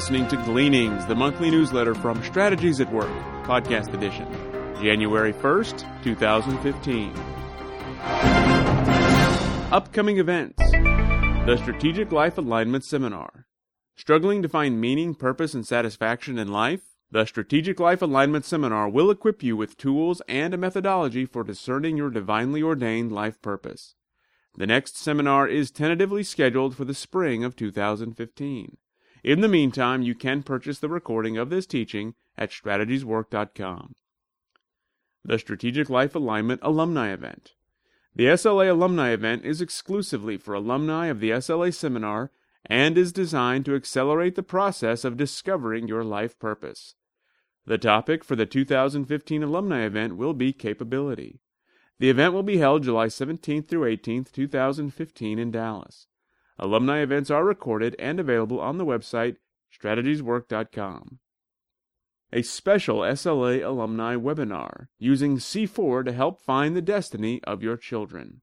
listening to Gleanings, the monthly newsletter from Strategies at Work, podcast edition, January 1st, 2015. Upcoming events The Strategic Life Alignment Seminar. Struggling to find meaning, purpose, and satisfaction in life? The Strategic Life Alignment Seminar will equip you with tools and a methodology for discerning your divinely ordained life purpose. The next seminar is tentatively scheduled for the spring of 2015. In the meantime, you can purchase the recording of this teaching at strategieswork.com. The Strategic Life Alignment Alumni Event. The SLA Alumni Event is exclusively for alumni of the SLA Seminar and is designed to accelerate the process of discovering your life purpose. The topic for the 2015 alumni event will be capability. The event will be held July 17th through 18th, 2015 in Dallas. Alumni events are recorded and available on the website strategieswork.com. A special SLA alumni webinar using C4 to help find the destiny of your children.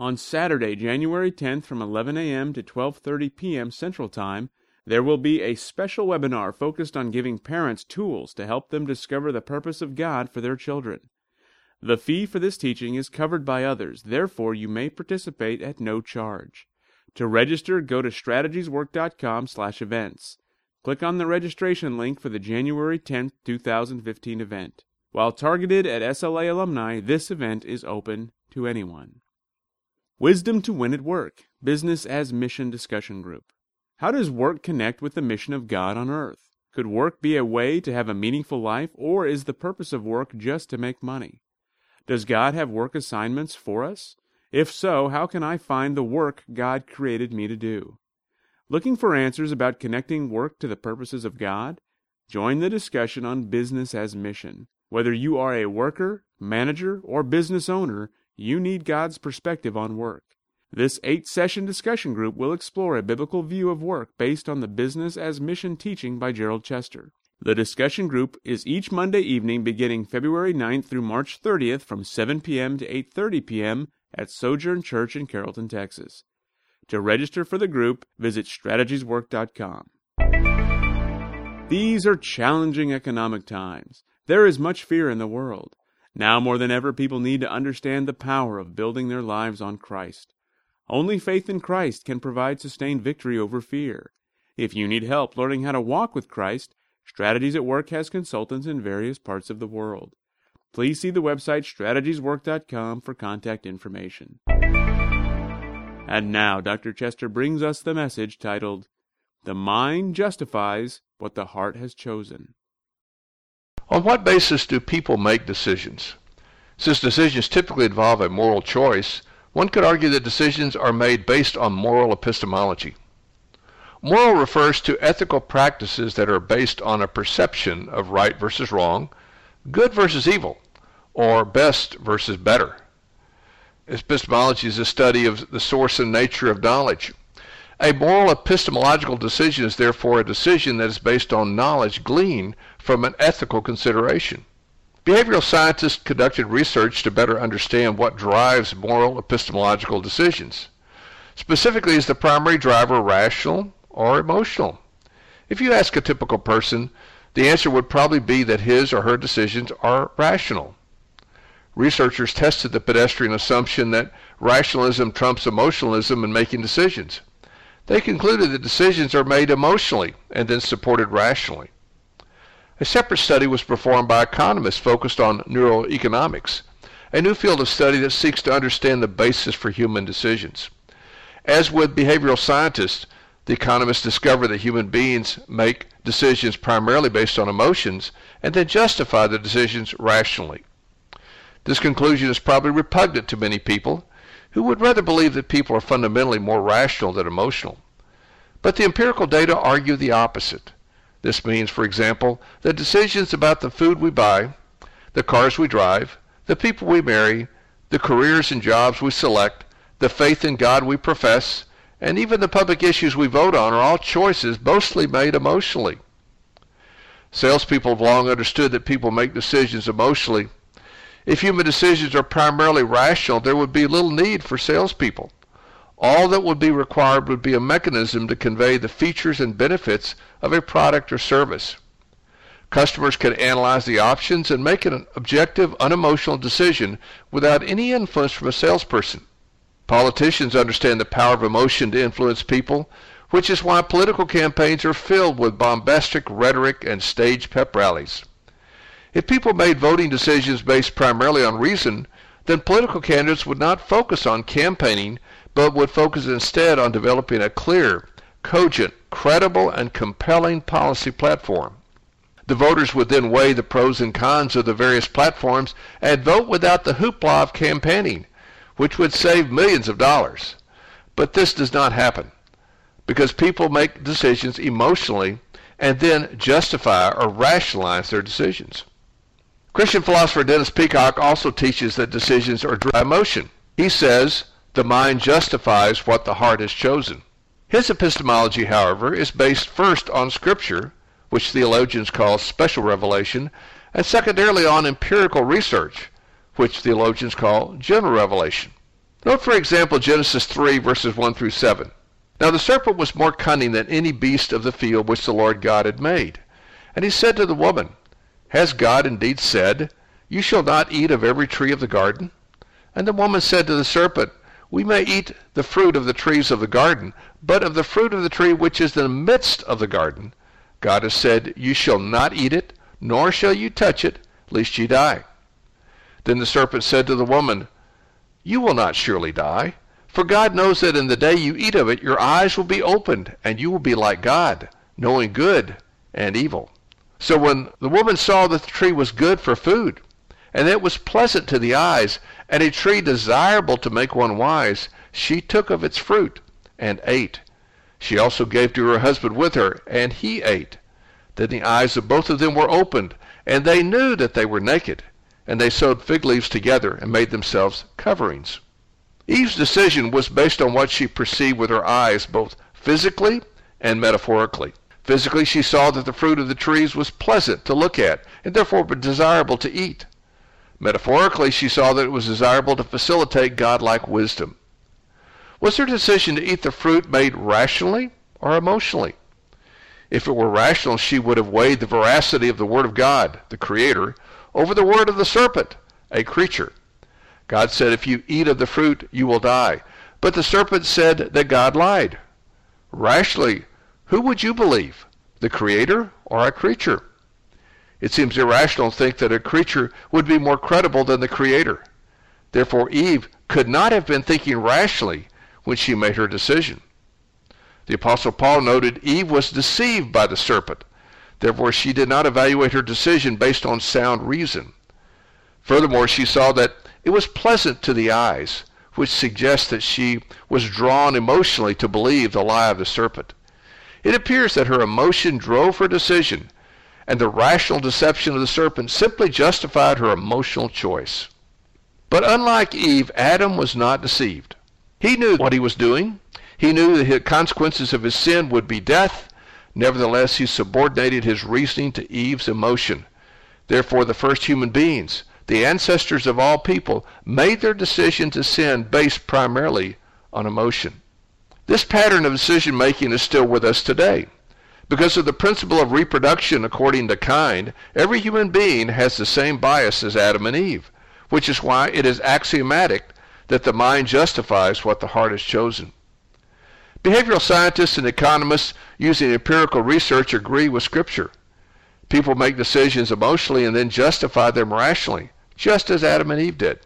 On Saturday, January 10th from 11 a.m. to 12:30 p.m. Central Time, there will be a special webinar focused on giving parents tools to help them discover the purpose of God for their children. The fee for this teaching is covered by others, therefore you may participate at no charge. To register, go to strategieswork.com/events. Click on the registration link for the January 10, 2015 event. While targeted at SLA alumni, this event is open to anyone. Wisdom to Win at Work Business as Mission Discussion Group. How does work connect with the mission of God on earth? Could work be a way to have a meaningful life, or is the purpose of work just to make money? Does God have work assignments for us? If so, how can I find the work God created me to do? Looking for answers about connecting work to the purposes of God? Join the discussion on business as mission. Whether you are a worker, manager, or business owner, you need God's perspective on work. This eight session discussion group will explore a biblical view of work based on the business as mission teaching by Gerald Chester. The discussion group is each Monday evening beginning February 9th through March 30th from 7 p.m. to 8:30 p.m. at Sojourn Church in Carrollton, Texas. To register for the group, visit strategieswork.com. These are challenging economic times. There is much fear in the world. Now more than ever, people need to understand the power of building their lives on Christ. Only faith in Christ can provide sustained victory over fear. If you need help learning how to walk with Christ, Strategies at Work has consultants in various parts of the world. Please see the website strategieswork.com for contact information. And now, Dr. Chester brings us the message titled, The Mind Justifies What the Heart Has Chosen. On what basis do people make decisions? Since decisions typically involve a moral choice, one could argue that decisions are made based on moral epistemology. Moral refers to ethical practices that are based on a perception of right versus wrong, good versus evil, or best versus better. Epistemology is a study of the source and nature of knowledge. A moral epistemological decision is therefore a decision that is based on knowledge gleaned from an ethical consideration. Behavioral scientists conducted research to better understand what drives moral epistemological decisions. Specifically, is the primary driver rational or emotional? If you ask a typical person, the answer would probably be that his or her decisions are rational. Researchers tested the pedestrian assumption that rationalism trumps emotionalism in making decisions. They concluded that decisions are made emotionally and then supported rationally. A separate study was performed by economists focused on neuroeconomics, a new field of study that seeks to understand the basis for human decisions. As with behavioral scientists, the economists discover that human beings make decisions primarily based on emotions and then justify the decisions rationally. This conclusion is probably repugnant to many people who would rather believe that people are fundamentally more rational than emotional. But the empirical data argue the opposite. This means, for example, that decisions about the food we buy, the cars we drive, the people we marry, the careers and jobs we select, the faith in God we profess, and even the public issues we vote on are all choices mostly made emotionally. Salespeople have long understood that people make decisions emotionally. If human decisions are primarily rational, there would be little need for salespeople. all that would be required would be a mechanism to convey the features and benefits of a product or service. Customers can analyze the options and make an objective, unemotional decision without any influence from a salesperson. Politicians understand the power of emotion to influence people, which is why political campaigns are filled with bombastic rhetoric and staged pep rallies. If people made voting decisions based primarily on reason, then political candidates would not focus on campaigning but would focus instead on developing a clear, cogent, credible, and compelling policy platform. The voters would then weigh the pros and cons of the various platforms and vote without the hoopla of campaigning, which would save millions of dollars. But this does not happen because people make decisions emotionally and then justify or rationalize their decisions. Christian philosopher Dennis Peacocke also teaches that decisions are driven by emotion. He says, the mind justifies what the heart has chosen. His epistemology, however, is based first on Scripture, which theologians call special revelation, and secondarily on empirical research, which theologians call general revelation. Note, for example, Genesis 3, verses 1 through 7. Now the serpent was more cunning than any beast of the field which the Lord God had made. And he said to the woman, Has God indeed said, You shall not eat of every tree of the garden? And the woman said to the serpent, we may eat the fruit of the trees of the garden, but of the fruit of the tree which is in the midst of the garden, God has said, You shall not eat it, nor shall you touch it, lest ye die. Then the serpent said to the woman, You will not surely die, for God knows that in the day you eat of it, your eyes will be opened, and you will be like God, knowing good and evil. So when the woman saw that the tree was good for food, and it was pleasant to the eyes, and a tree desirable to make one wise, she took of its fruit and ate. She also gave to her husband with her, and he ate. Then the eyes of both of them were opened, and they knew that they were naked. And they sewed fig leaves together and made themselves coverings. Eve's decision was based on what she perceived with her eyes, both physically and metaphorically. Physically, she saw that the fruit of the trees was pleasant to look at, and therefore desirable to eat. Metaphorically, she saw that it was desirable to facilitate godlike wisdom. Was her decision to eat the fruit made rationally or emotionally? If it were rational, she would have weighed the veracity of the Word of God, the Creator, over the word of the serpent, a creature. God said, If you eat of the fruit, you will die. But the serpent said that God lied. Rationally, who would you believe, the Creator or a creature? It seems irrational to think that a creature would be more credible than the Creator. Therefore, Eve could not have been thinking rationally when she made her decision. The Apostle Paul noted Eve was deceived by the serpent. Therefore, she did not evaluate her decision based on sound reason. Furthermore, she saw that it was pleasant to the eyes, which suggests that she was drawn emotionally to believe the lie of the serpent. It appears that her emotion drove her decision and the rational deception of the serpent simply justified her emotional choice. But unlike Eve, Adam was not deceived. He knew what he was doing. He knew that the consequences of his sin would be death. Nevertheless, he subordinated his reasoning to Eve's emotion. Therefore, the first human beings, the ancestors of all people, made their decision to sin based primarily on emotion. This pattern of decision making is still with us today. Because of the principle of reproduction according to kind, every human being has the same bias as Adam and Eve, which is why it is axiomatic that the mind justifies what the heart has chosen. Behavioral scientists and economists using empirical research agree with Scripture. People make decisions emotionally and then justify them rationally, just as Adam and Eve did.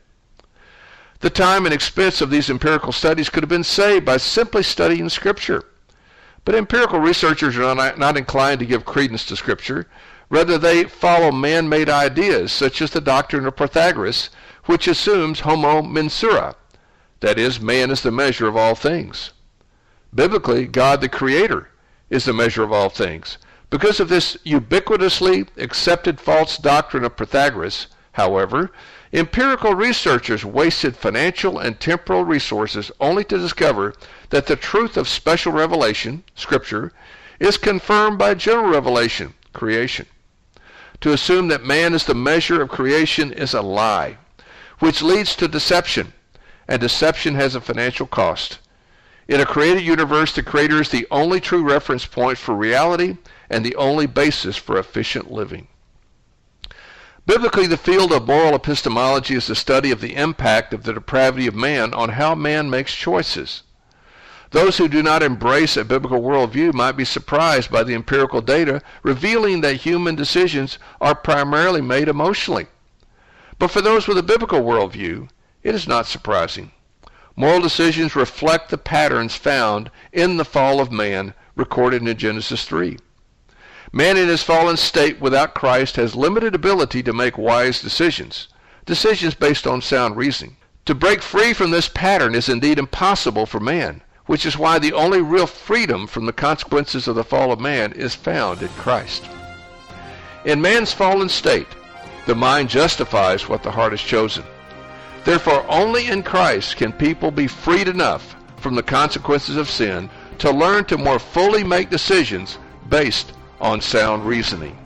The time and expense of these empirical studies could have been saved by simply studying Scripture. But empirical researchers are not, inclined to give credence to Scripture. Rather, they follow man made ideas, such as the doctrine of Protagoras, which assumes homo mensura, that is, man is the measure of all things. Biblically, God the Creator is the measure of all things. Because of this ubiquitously accepted false doctrine of Protagoras, however, Empirical researchers wasted financial and temporal resources only to discover that the truth of special revelation, Scripture, is confirmed by general revelation, creation. To assume that man is the measure of creation is a lie, which leads to deception, and deception has a financial cost. In a created universe, the Creator is the only true reference point for reality and the only basis for efficient living. Biblically, the field of moral epistemology is the study of the impact of the depravity of man on how man makes choices. Those who do not embrace a biblical worldview might be surprised by the empirical data revealing that human decisions are primarily made emotionally. But for those with a biblical worldview, it is not surprising. Moral decisions reflect the patterns found in the fall of man recorded in Genesis 3. Man in his fallen state without Christ has limited ability to make wise decisions, decisions based on sound reasoning. To break free from this pattern is indeed impossible for man which is why the only real freedom from the consequences of the fall of man is found in Christ. In man's fallen state, the mind justifies what the heart has chosen. Therefore, only in Christ can people be freed enough from the consequences of sin to learn to more fully make decisions based on sound reasoning.